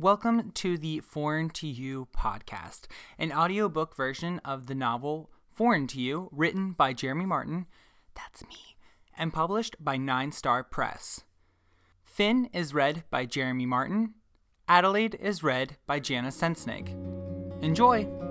Welcome to the Foreign to You podcast, an audiobook version of the novel Foreign to You, written by Jeremy Martin, that's me, and published by NineStar Press. Finn is read by Jeremy Martin. Adelaide is read by Janna Sensnig. Enjoy!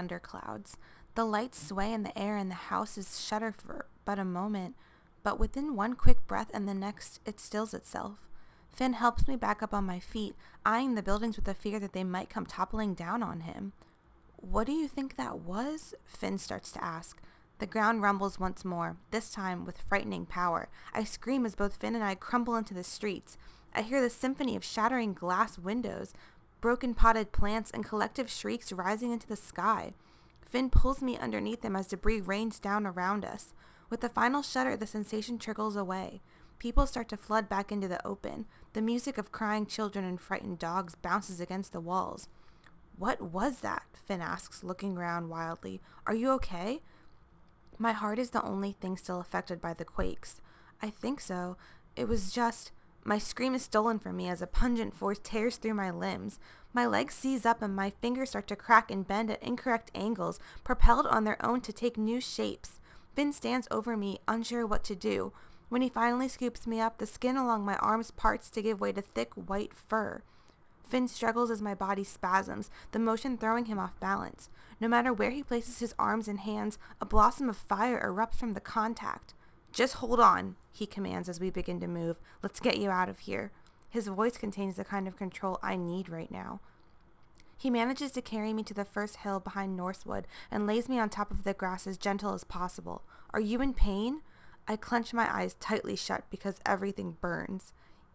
Thunderclouds. The lights sway in the air and the houses shudder for but a moment, but within one quick breath and the next, it stills itself. Finn helps me back up on my feet, eyeing the buildings with the fear that they might come toppling down on him. What do you think that was? Finn starts to ask. The ground rumbles once more, this time with frightening power. I scream as both Finn and I crumble into the streets. I hear the symphony of shattering glass windows, broken potted plants, and collective shrieks rising into the sky. Finn pulls me underneath him as debris rains down around us. With the final shudder, the sensation trickles away. People start to flood back into the open. The music of crying children and frightened dogs bounces against the walls. What was that? Finn asks, looking around wildly. Are you okay? My heart is the only thing still affected by the quakes. I think so. It was just. My scream is stolen from me as a pungent force tears through my limbs. My legs seize up and my fingers start to crack and bend at incorrect angles, propelled on their own to take new shapes. Finn stands over me, unsure what to do. When he finally scoops me up, the skin along my arms parts to give way to thick white fur. Finn struggles as my body spasms, the motion throwing him off balance. No matter where he places his arms and hands, a blossom of fire erupts from the contact. Just hold on, he commands as we begin to move. Let's get you out of here. His voice contains the kind of control I need right now. He manages to carry me to the first hill behind Norsewood and lays me on top of the grass as gentle as possible. Are you in pain? I clench my eyes tightly shut because everything burns.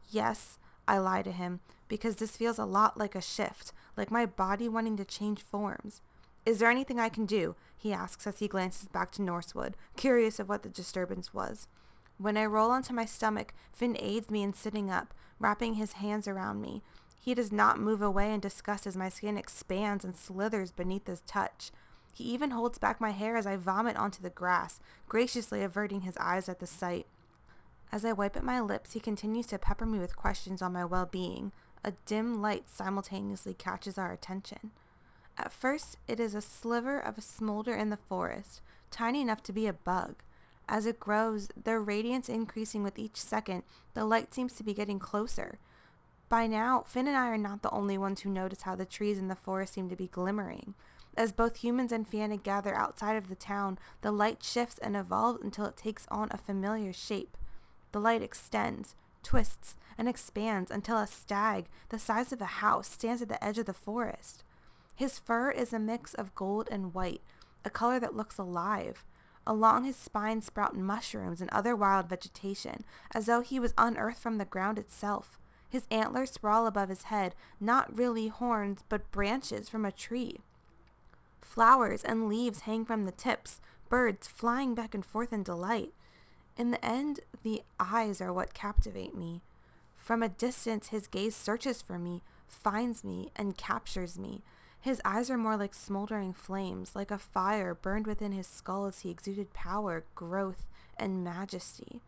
Yes, I lie to him, because this feels a lot like a shift, like my body wanting to change forms. Is there anything I can do? He asks as he glances back to Norsewood, curious of what the disturbance was. When I roll onto my stomach, Finn aids me in sitting up, wrapping his hands around me. He does not move away in disgust as my skin expands and slithers beneath his touch. He even holds back my hair as I vomit onto the grass, graciously averting his eyes at the sight. As I wipe at my lips, he continues to pepper me with questions on my well-being. A dim light simultaneously catches our attention. At first, it is a sliver of a smolder in the forest, tiny enough to be a bug. As it grows, their radiance increasing with each second, the light seems to be getting closer. By now, Finn and I are not the only ones who notice how the trees in the forest seem to be glimmering. As both humans and Fianna gather outside of the town, the light shifts and evolves until it takes on a familiar shape. The light extends, twists, and expands until a stag, the size of a house, stands at the edge of the forest. His fur is a mix of gold and white, a color that looks alive. Along his spine sprout mushrooms and other wild vegetation, as though he was unearthed from the ground itself. His antlers sprawl above his head, not really horns, but branches from a tree. Flowers and leaves hang from the tips, birds flying back and forth in delight. In the end, the eyes are what captivate me. From a distance, his gaze searches for me, finds me, and captures me. His eyes are more like smoldering flames, like a fire burned within his skull as he exuded power, growth, and majesty.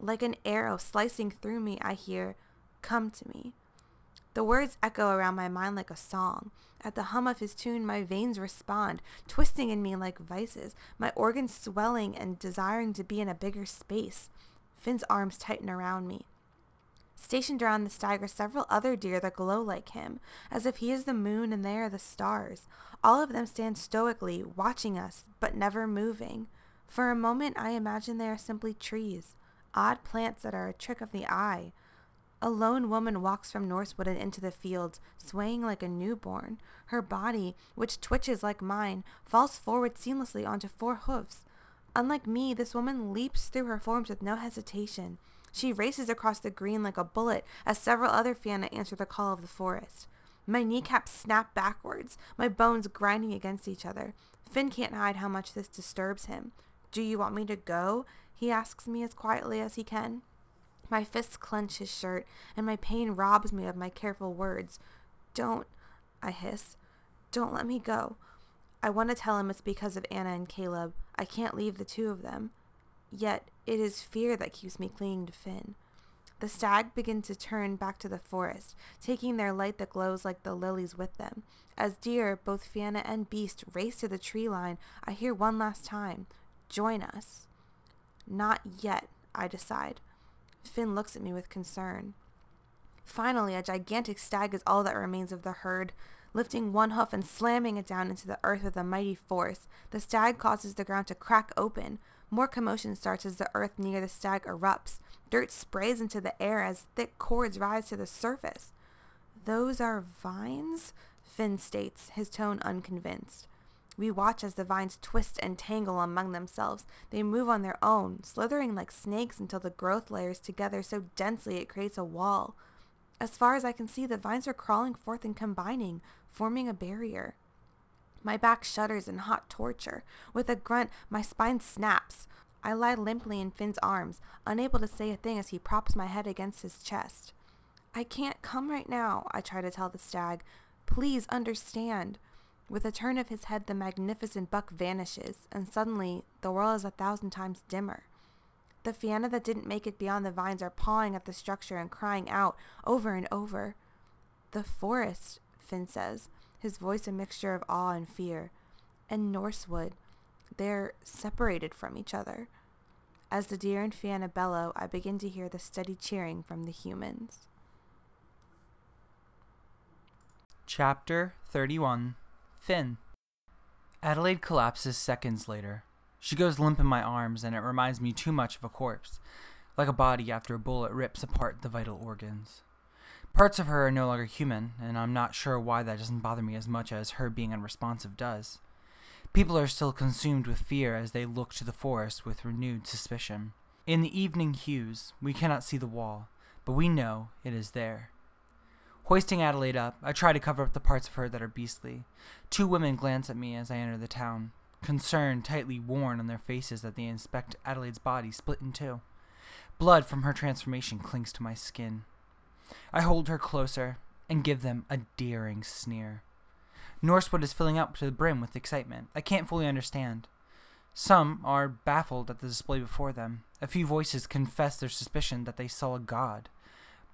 Like an arrow slicing through me, I hear, Come to me. The words echo around my mind like a song. At the hum of his tune, my veins respond, twisting in me like vices, my organs swelling and desiring to be in a bigger space. Finn's arms tighten around me. Stationed around the stag are several other deer that glow like him, as if he is the moon and they are the stars. All of them stand stoically, watching us, but never moving. For a moment, I imagine they are simply trees, odd plants that are a trick of the eye. A lone woman walks from Norsewood and into the fields, swaying like a newborn. Her body, which twitches like mine, falls forward seamlessly onto four hoofs. Unlike me, this woman leaps through her forms with no hesitation. She races across the green like a bullet as several other Fianna answer the call of the forest. My kneecaps snap backwards, my bones grinding against each other. Finn can't hide how much this disturbs him. Do you want me to go? He asks me as quietly as he can. My fists clench his shirt, and my pain robs me of my careful words. Don't, I hiss. Don't let me go. I want to tell him it's because of Anna and Caleb. I can't leave the two of them. Yet it is fear that keeps me clinging to Finn. The stag begin to turn back to the forest, taking their light that glows like the lilies with them. As deer, both Fianna and Beast, race to the tree line, I hear one last time, Join us. Not yet, I decide. Finn looks at me with concern. Finally, a gigantic stag is all that remains of the herd. Lifting one hoof and slamming it down into the earth with a mighty force, the stag causes the ground to crack open. More commotion starts as the earth near the stag erupts. Dirt sprays into the air as thick cords rise to the surface. Those are vines? Finn states, his tone unconvinced. We watch as the vines twist and tangle among themselves. They move on their own, slithering like snakes until the growth layers together so densely it creates a wall. As far as I can see, the vines are crawling forth and combining, forming a barrier. My back shudders in hot torture. With a grunt, my spine snaps. I lie limply in Finn's arms, unable to say a thing as he props my head against his chest. I can't come right now, I try to tell the stag. Please understand. With a turn of his head, the magnificent buck vanishes, and suddenly the world is a thousand times dimmer. The Fianna that didn't make it beyond the vines are pawing at the structure and crying out over and over. The forest, Finn says, his voice a mixture of awe and fear. And Norsewood, they're separated from each other. As the deer and Fianna bellow, I begin to hear the steady cheering from the humans. Chapter 31 Finn. Adelaide collapses seconds later. She goes limp in my arms, and it reminds me too much of a corpse, like a body after a bullet rips apart the vital organs. Parts of her are no longer human, and I'm not sure why that doesn't bother me as much as her being unresponsive does. People are still consumed with fear as they look to the forest with renewed suspicion. In the evening hues, we cannot see the wall, but we know it is there. Hoisting Adelaide up, I try to cover up the parts of her that are beastly. Two women glance at me as I enter the town, concern tightly worn on their faces that they inspect Adelaide's body split in two. Blood from her transformation clings to my skin. I hold her closer and give them a daring sneer. Norsewood is filling up to the brim with excitement. I can't fully understand. Some are baffled at the display before them. A few voices confess their suspicion that they saw a god.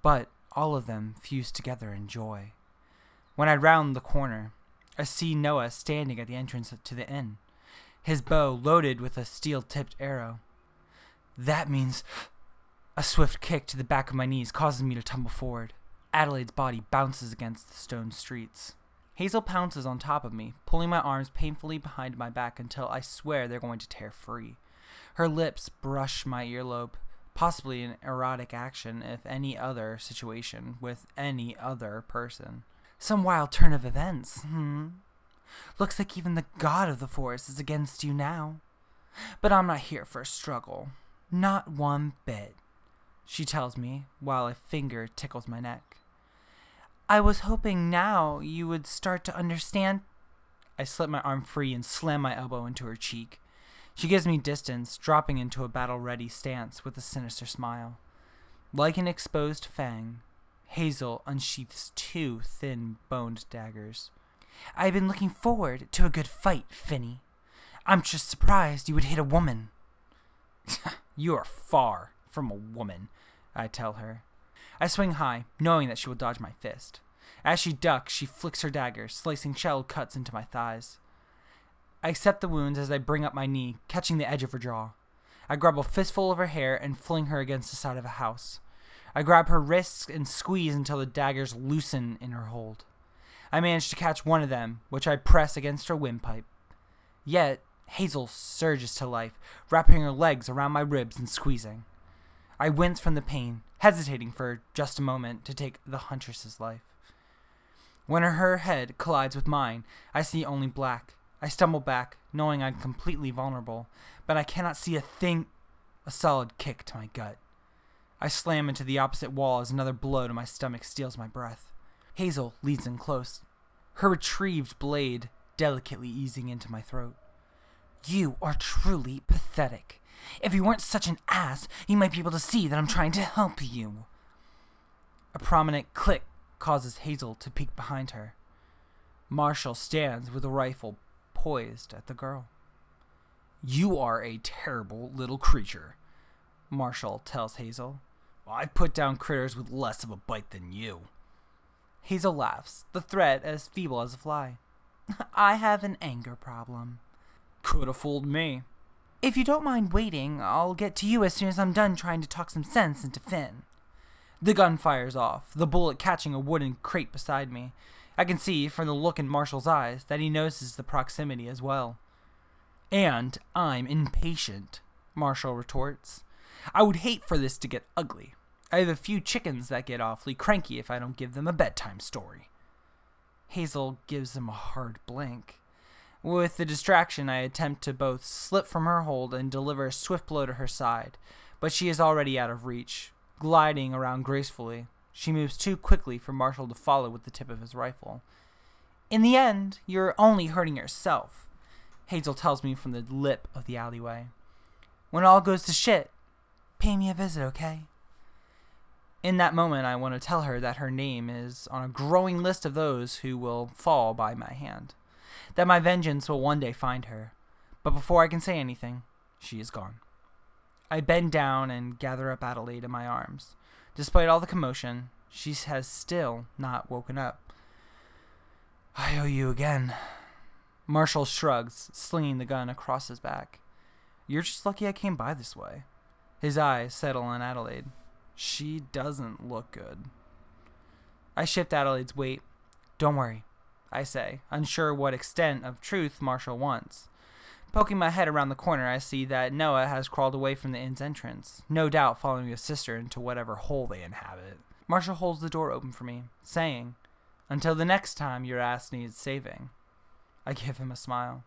But all of them fuse together in joy. When I round the corner, I see Noah standing at the entrance to the inn, his bow loaded with a steel tipped arrow. That means a swift kick to the back of my knees causes me to tumble forward. Adelaide's body bounces against the stone streets. Hazel pounces on top of me, pulling my arms painfully behind my back until I swear they're going to tear free. Her lips brush my earlobe, possibly an erotic action if any other situation with any other person. Some wild turn of events, hmm? Looks like even the god of the forest is against you now. But I'm not here for a struggle. Not one bit, she tells me while a finger tickles my neck. I was hoping now you would start to understand. I slip my arm free and slam my elbow into her cheek. She gives me distance, dropping into a battle ready stance with a sinister smile. Like an exposed fang, Hazel unsheaths two thin boned daggers. I've been looking forward to a good fight, Finny. I'm just surprised you would hit a woman. you are far from a woman, I tell her. I swing high, knowing that she will dodge my fist. As she ducks, she flicks her dagger, slicing shallow cuts into my thighs. I accept the wounds as I bring up my knee, catching the edge of her jaw. I grab a fistful of her hair and fling her against the side of a house. I grab her wrists and squeeze until the daggers loosen in her hold. I manage to catch one of them, which I press against her windpipe. Yet, Hazel surges to life, wrapping her legs around my ribs and squeezing. I wince from the pain, hesitating for just a moment to take the huntress's life. When her head collides with mine, I see only black. I stumble back, knowing I'm completely vulnerable, but I cannot see a thing. A solid kick to my gut. I slam into the opposite wall as another blow to my stomach steals my breath. Hazel leads in close, her retrieved blade delicately easing into my throat. You are truly pathetic. If you weren't such an ass, you might be able to see that I'm trying to help you. A prominent click causes Hazel to peek behind her. Marshall stands with a rifle poised at the girl. You are a terrible little creature, Marshall tells Hazel. I've put down critters with less of a bite than you. Hazel laughs, the threat as feeble as a fly. I have an anger problem. Could have fooled me. If you don't mind waiting, I'll get to you as soon as I'm done trying to talk some sense into Finn. The gun fires off, the bullet catching a wooden crate beside me. I can see from the look in Marshall's eyes that he notices the proximity as well. And I'm impatient, Marshall retorts. I would hate for this to get ugly. I have a few chickens that get awfully cranky if I don't give them a bedtime story. Hazel gives him a hard blink. With the distraction, I attempt to both slip from her hold and deliver a swift blow to her side, but she is already out of reach, gliding around gracefully. She moves too quickly for Marshall to follow with the tip of his rifle. In the end, you're only hurting yourself, Hazel tells me from the lip of the alleyway. When all goes to shit, pay me a visit, okay? In that moment, I want to tell her that her name is on a growing list of those who will fall by my hand, that my vengeance will one day find her. But before I can say anything, she is gone. I bend down and gather up Adelaide in my arms. Despite all the commotion, she has still not woken up. I owe you again. Marshall shrugs, slinging the gun across his back. You're just lucky I came by this way. His eyes settle on Adelaide. She doesn't look good. I shift Adelaide's weight. Don't worry, I say, unsure what extent of truth Marshall wants. Poking my head around the corner, I see that Noah has crawled away from the inn's entrance, no doubt following his sister into whatever hole they inhabit. Marshall holds the door open for me, saying, Until the next time your ass needs saving. I give him a smile.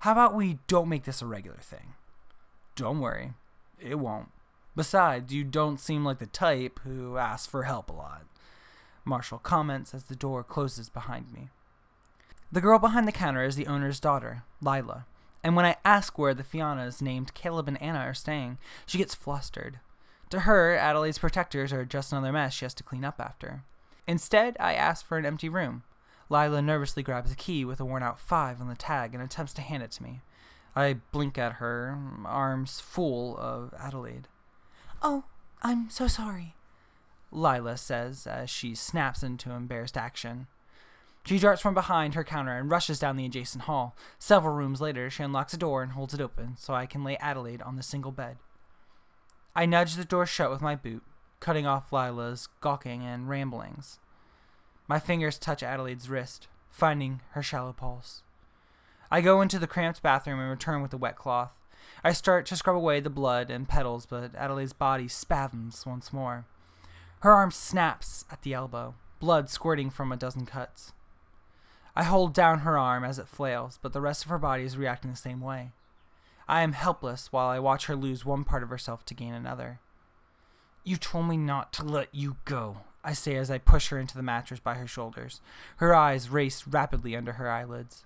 How about we don't make this a regular thing? Don't worry, it won't. Besides, you don't seem like the type who asks for help a lot. Marshall comments as the door closes behind me. The girl behind the counter is the owner's daughter, Lila, and when I ask where the Fiannas named Caleb and Anna are staying, she gets flustered. To her, Adelaide's protectors are just another mess she has to clean up after. Instead, I ask for an empty room. Lila nervously grabs a key with a worn out five on the tag and attempts to hand it to me. I blink at her, arms full of Adelaide. Oh, I'm so sorry, Lila says as she snaps into embarrassed action. She darts from behind her counter and rushes down the adjacent hall. Several rooms later, she unlocks a door and holds it open so I can lay Adelaide on the single bed. I nudge the door shut with my boot, cutting off Lila's gawking and ramblings. My fingers touch Adelaide's wrist, finding her shallow pulse. I go into the cramped bathroom and return with a wet cloth. I start to scrub away the blood and petals, but Adelaide's body spasms once more. Her arm snaps at the elbow, blood squirting from a dozen cuts. I hold down her arm as it flails, but the rest of her body is reacting the same way. I am helpless while I watch her lose one part of herself to gain another. You told me not to let you go, I say as I push her into the mattress by her shoulders. Her eyes race rapidly under her eyelids.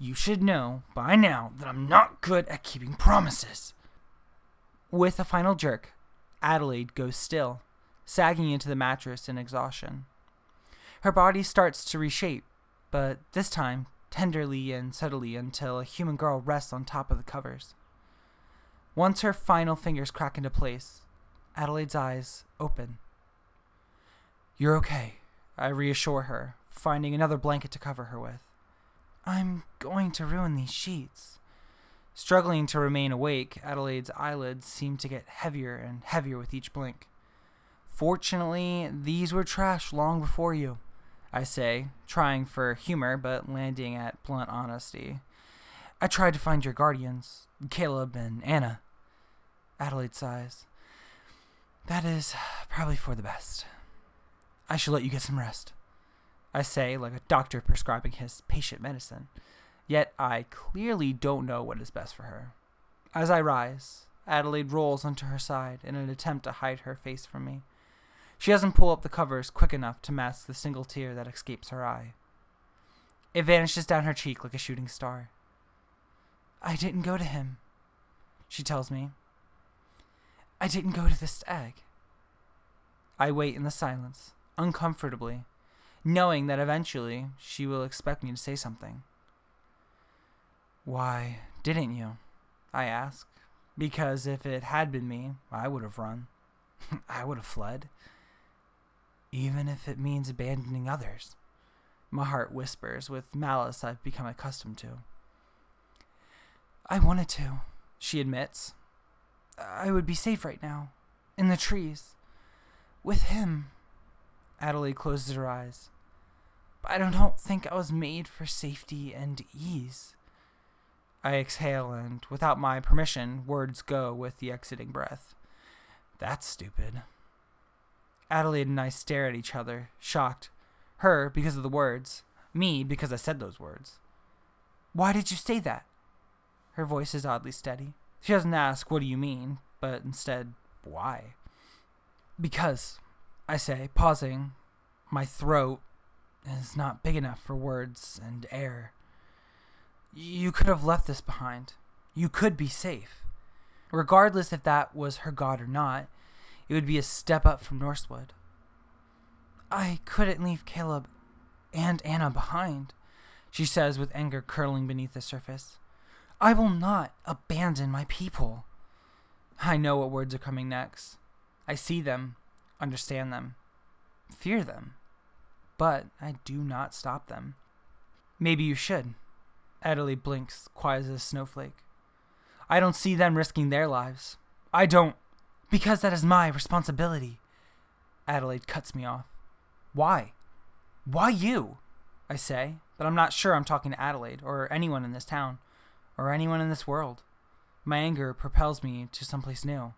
You should know by now that I'm not good at keeping promises. With a final jerk, Adelaide goes still, sagging into the mattress in exhaustion. Her body starts to reshape, but this time tenderly and subtly until a human girl rests on top of the covers. Once her final fingers crack into place, Adelaide's eyes open. You're okay, I reassure her, finding another blanket to cover her with. I'm going to ruin these sheets. Struggling to remain awake, Adelaide's eyelids seemed to get heavier and heavier with each blink. Fortunately, these were trash long before you, I say, trying for humor but landing at blunt honesty. I tried to find your guardians, Caleb and Anna. Adelaide sighs. That is probably for the best. I should let you get some rest. I say, like a doctor prescribing his patient medicine. Yet I clearly don't know what is best for her. As I rise, Adelaide rolls onto her side in an attempt to hide her face from me. She doesn't pull up the covers quick enough to mask the single tear that escapes her eye. It vanishes down her cheek like a shooting star. I didn't go to him, she tells me. I didn't go to the stag. I wait in the silence, uncomfortably, knowing that eventually she will expect me to say something. Why didn't you? I ask, because if it had been me, I would have run. I would have fled. Even if it means abandoning others, my heart whispers with malice I've become accustomed to. I wanted to, she admits. I would be safe right now, in the trees, with him. Adelaide closes her eyes. But I don't think I was made for safety and ease. I exhale, and without my permission, words go with the exiting breath. That's stupid. Adelaide and I stare at each other, shocked. Her because of the words, me because I said those words. Why did you say that? Her voice is oddly steady. She doesn't ask, What do you mean? but instead, Why? Because, I say, pausing, my throat is not big enough for words and air. You could have left this behind. You could be safe. Regardless if that was her god or not, it would be a step up from Norsewood. I couldn't leave Caleb and Anna behind, she says with anger curling beneath the surface. I will not abandon my people. I know what words are coming next. I see them, understand them, fear them, but I do not stop them. Maybe you should. Adelaide blinks, quiet as a snowflake. I don't see them risking their lives. I don't. Because that is my responsibility. Adelaide cuts me off. Why? Why you? I say, but I'm not sure I'm talking to Adelaide, or anyone in this town, or anyone in this world. My anger propels me to someplace new.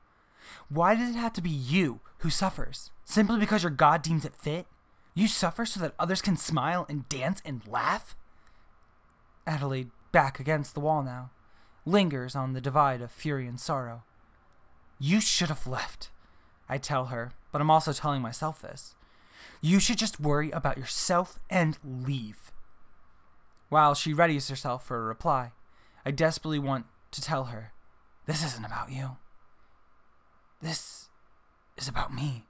Why does it have to be you who suffers? Simply because your God deems it fit? You suffer so that others can smile and dance and laugh? Adelaide, back against the wall now, lingers on the divide of fury and sorrow. You should have left, I tell her, but I'm also telling myself this. You should just worry about yourself and leave. While she readies herself for a reply, I desperately want to tell her this isn't about you. This is about me.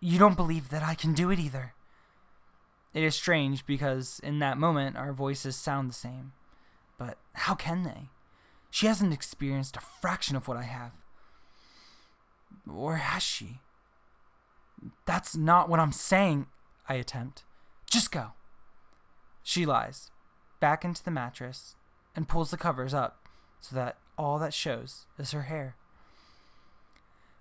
You don't believe that I can do it either. It is strange because in that moment our voices sound the same. But how can they? She hasn't experienced a fraction of what I have. Or has she? That's not what I'm saying, I attempt. Just go. She lies, back into the mattress, and pulls the covers up so that all that shows is her hair.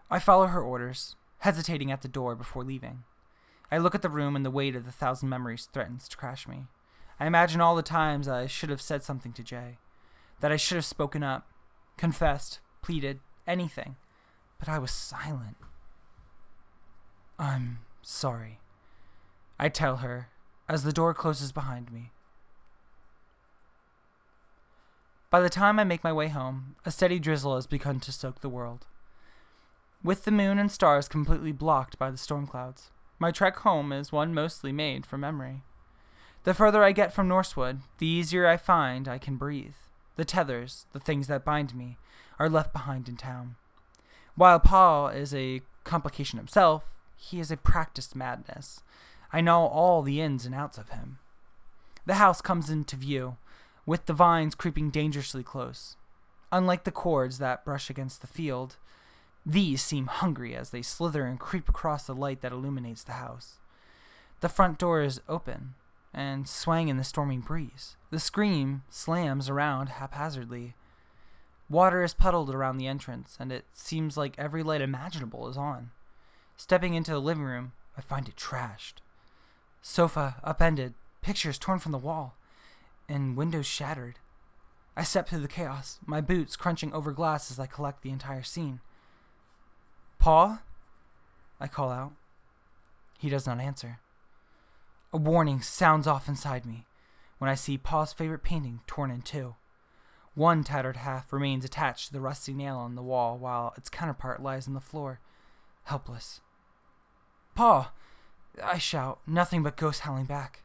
I follow her orders, hesitating at the door before leaving. I look at the room and the weight of the thousand memories threatens to crash me. I imagine all the times I should have said something to Jay, that I should have spoken up, confessed, pleaded, anything, but I was silent. I'm sorry, I tell her as the door closes behind me. By the time I make my way home, a steady drizzle has begun to soak the world. With the moon and stars completely blocked by the storm clouds, my trek home is one mostly made from memory. The further I get from Norsewood, the easier I find I can breathe. The tethers, the things that bind me, are left behind in town. While Paul is a complication himself, he is a practiced madness. I know all the ins and outs of him. The house comes into view, with the vines creeping dangerously close. Unlike the cords that brush against the field, these seem hungry as they slither and creep across the light that illuminates the house. The front door is open and swaying in the stormy breeze. The scream slams around haphazardly. Water is puddled around the entrance, and it seems like every light imaginable is on. Stepping into the living room, I find it trashed. Sofa upended, pictures torn from the wall, and windows shattered. I step through the chaos, my boots crunching over glass as I collect the entire scene. Paul? I call out. He does not answer. A warning sounds off inside me when I see Paul's favorite painting torn in two. One tattered half remains attached to the rusty nail on the wall while its counterpart lies on the floor, helpless. Paul! I shout, nothing but ghosts howling back.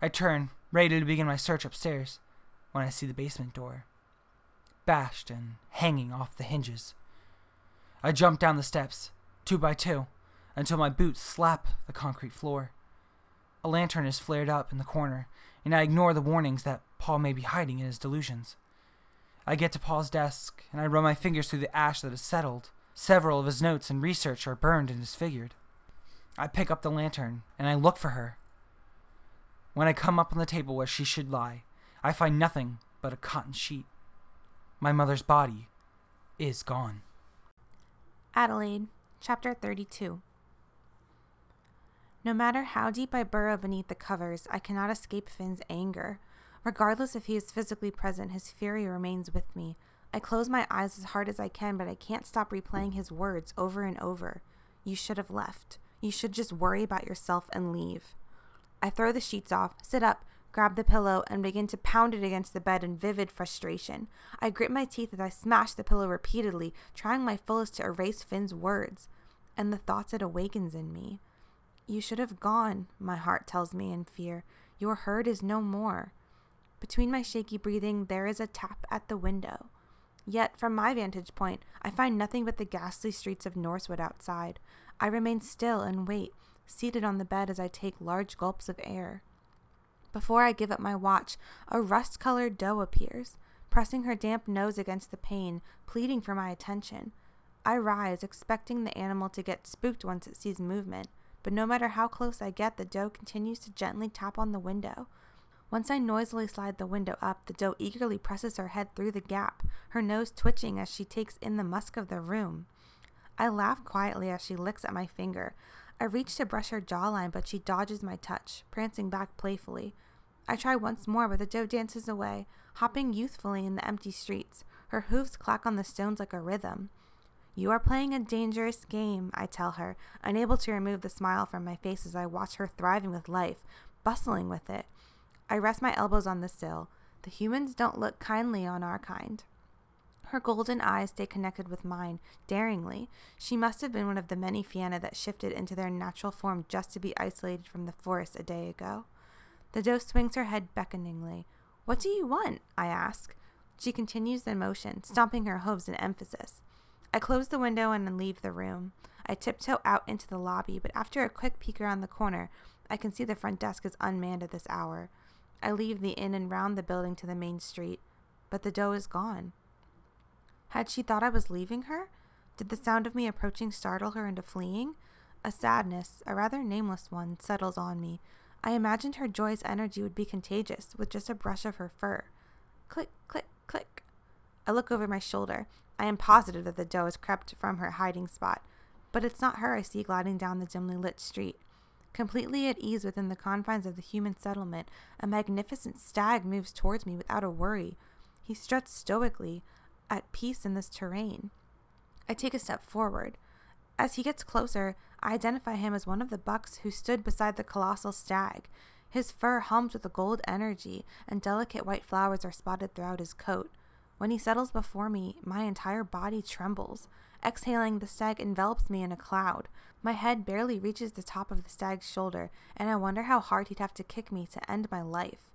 I turn, ready to begin my search upstairs, when I see the basement door, bashed and hanging off the hinges. I jump down the steps, two by two, until my boots slap the concrete floor. A lantern is flared up in the corner, and I ignore the warnings that Paul may be hiding in his delusions. I get to Paul's desk, and I run my fingers through the ash that has settled. Several of his notes and research are burned and disfigured. I pick up the lantern, and I look for her. When I come up on the table where she should lie, I find nothing but a cotton sheet. My mother's body is gone. Adelaide, Chapter 32 No matter how deep I burrow beneath the covers, I cannot escape Finn's anger. Regardless if he is physically present, his fury remains with me. I close my eyes as hard as I can, but I can't stop replaying his words over and over. You should have left. You should just worry about yourself and leave. I throw the sheets off, sit up, grab the pillow, and begin to pound it against the bed in vivid frustration. I grit my teeth as I smash the pillow repeatedly, trying my fullest to erase Finn's words and the thoughts it awakens in me. You should have gone, my heart tells me in fear. Your hurt is no more. Between my shaky breathing, there is a tap at the window. Yet, from my vantage point, I find nothing but the ghastly streets of Norsewood outside. I remain still and wait, seated on the bed as I take large gulps of air. Before I give up my watch, a rust colored doe appears, pressing her damp nose against the pane, pleading for my attention. I rise, expecting the animal to get spooked once it sees movement, but no matter how close I get, the doe continues to gently tap on the window. Once I noisily slide the window up, the doe eagerly presses her head through the gap, her nose twitching as she takes in the musk of the room. I laugh quietly as she licks at my finger. I reach to brush her jawline, but she dodges my touch, prancing back playfully. I try once more, but the doe dances away, hopping youthfully in the empty streets. Her hooves clack on the stones like a rhythm. You are playing a dangerous game, I tell her, unable to remove the smile from my face as I watch her thriving with life, bustling with it. I rest my elbows on the sill. The humans don't look kindly on our kind. Her golden eyes stay connected with mine, daringly. She must have been one of the many Fianna that shifted into their natural form just to be isolated from the forest a day ago. The doe swings her head beckoningly. What do you want? I ask. She continues the motion, stomping her hooves in emphasis. I close the window and leave the room. I tiptoe out into the lobby, but after a quick peek around the corner, I can see the front desk is unmanned at this hour. I leave the inn and round the building to the main street, but the doe is gone. Had she thought I was leaving her? Did the sound of me approaching startle her into fleeing? A sadness, a rather nameless one, settles on me. I imagined her joyous energy would be contagious with just a brush of her fur. Click, click, click. I look over my shoulder. I am positive that the doe has crept from her hiding spot, but it's not her I see gliding down the dimly lit street. Completely at ease within the confines of the human settlement, a magnificent stag moves towards me without a worry. He struts stoically, at peace in this terrain. I take a step forward. As he gets closer, I identify him as one of the bucks who stood beside the colossal stag. His fur hums with a gold energy, and delicate white flowers are spotted throughout his coat. When he settles before me, my entire body trembles. Exhaling, the stag envelops me in a cloud. My head barely reaches the top of the stag's shoulder, and I wonder how hard he'd have to kick me to end my life.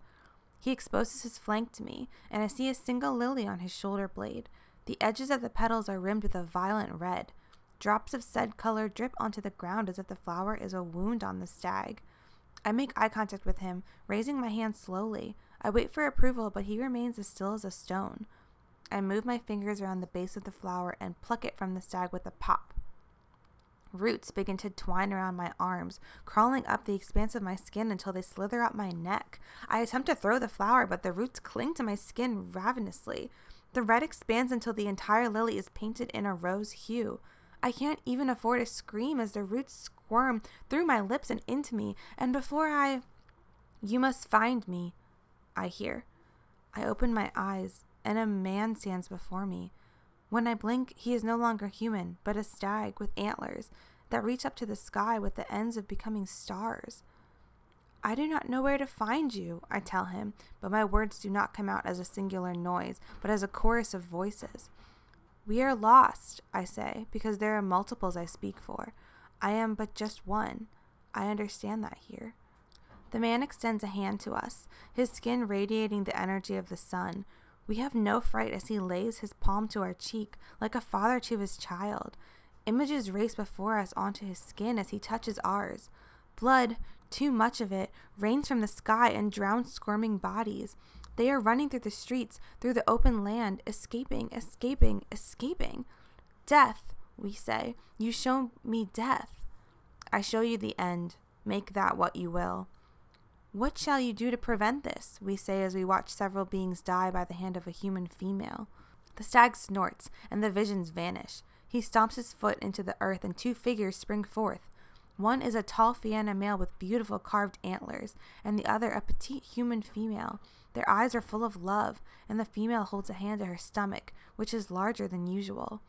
He exposes his flank to me, and I see a single lily on his shoulder blade. The edges of the petals are rimmed with a violent red. Drops of said color drip onto the ground as if the flower is a wound on the stag. I make eye contact with him, raising my hand slowly. I wait for approval, but he remains as still as a stone. I move my fingers around the base of the flower and pluck it from the stag with a pop. Roots begin to twine around my arms, crawling up the expanse of my skin until they slither up my neck. I attempt to throw the flower, but the roots cling to my skin ravenously. The red expands until the entire lily is painted in a rose hue. I can't even afford a scream as the roots squirm through my lips and into me, and before I. You must find me, I hear. I open my eyes and a man stands before me. When I blink, he is no longer human, but a stag with antlers that reach up to the sky with the ends of becoming stars. I do not know where to find you, I tell him, but my words do not come out as a singular noise, but as a chorus of voices. We are lost, I say, because there are multiples I speak for. I am but just one. I understand that here. The man extends a hand to us, his skin radiating the energy of the sun. We have no fright as he lays his palm to our cheek, like a father to his child. Images race before us onto his skin as he touches ours. Blood, too much of it, rains from the sky and drowns squirming bodies. They are running through the streets, through the open land, escaping, escaping, escaping. Death, we say. You show me death. I show you the end. Make that what you will. What shall you do to prevent this? We say as we watch several beings die by the hand of a human female. The stag snorts, and the visions vanish. He stomps his foot into the earth, and two figures spring forth. One is a tall Fianna male with beautiful carved antlers, and the other a petite human female. Their eyes are full of love, and the female holds a hand to her stomach, which is larger than usual.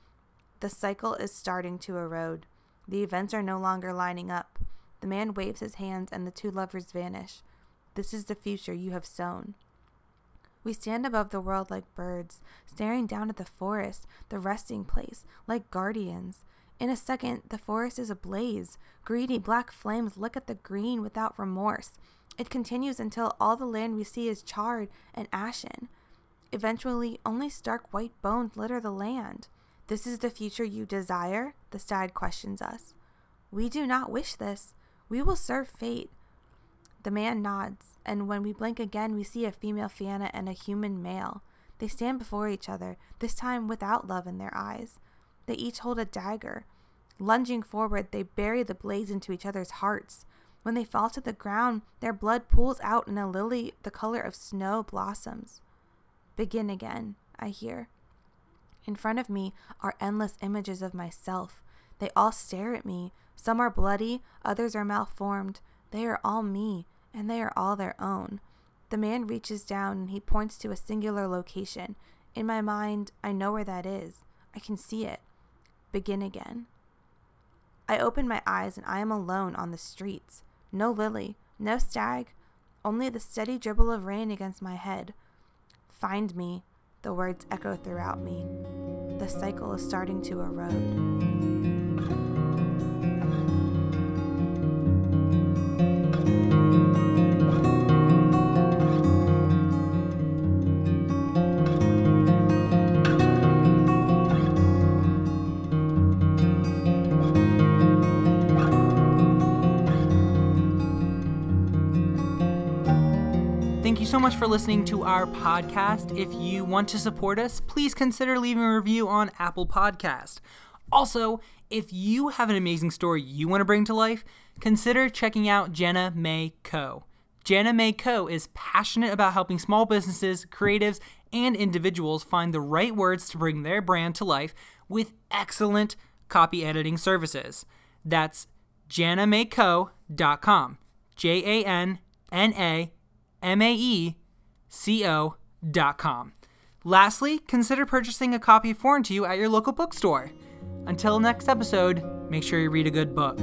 The cycle is starting to erode. The events are no longer lining up. The man waves his hands, and the two lovers vanish. This is the future you have sown. We stand above the world like birds, staring down at the forest, the resting place, like guardians. In a second, the forest is ablaze. Greedy black flames lick at the green without remorse. It continues until all the land we see is charred and ashen. Eventually, only stark white bones litter the land. This is the future you desire? The stag questions us. We do not wish this. We will serve fate. The man nods, and when we blink again, we see a female Fianna and a human male. They stand before each other, this time without love in their eyes. They each hold a dagger. Lunging forward, they bury the blades into each other's hearts. When they fall to the ground, their blood pools out in a lily the color of snow blossoms. Begin again, I hear. In front of me are endless images of myself. They all stare at me. Some are bloody, others are malformed. They are all me, and they are all their own. The man reaches down and he points to a singular location. In my mind, I know where that is. I can see it. Begin again. I open my eyes and I am alone on the streets. No Lily, no stag, only the steady dribble of rain against my head. Find me, the words echo throughout me. The cycle is starting to erode. So much for listening to our podcast. If you want to support us, please consider leaving a review on Apple Podcast. Also, if you have an amazing story you want to bring to life, consider checking out Janna Mae Co. Janna Mae Co. is passionate about helping small businesses, creatives, and individuals find the right words to bring their brand to life with excellent copy editing services. That's jannamaeco.com. J A N N A M A E C O dot com. Lastly, consider purchasing a copy Foreign to You at your local bookstore. Until next episode, make sure you read a good book.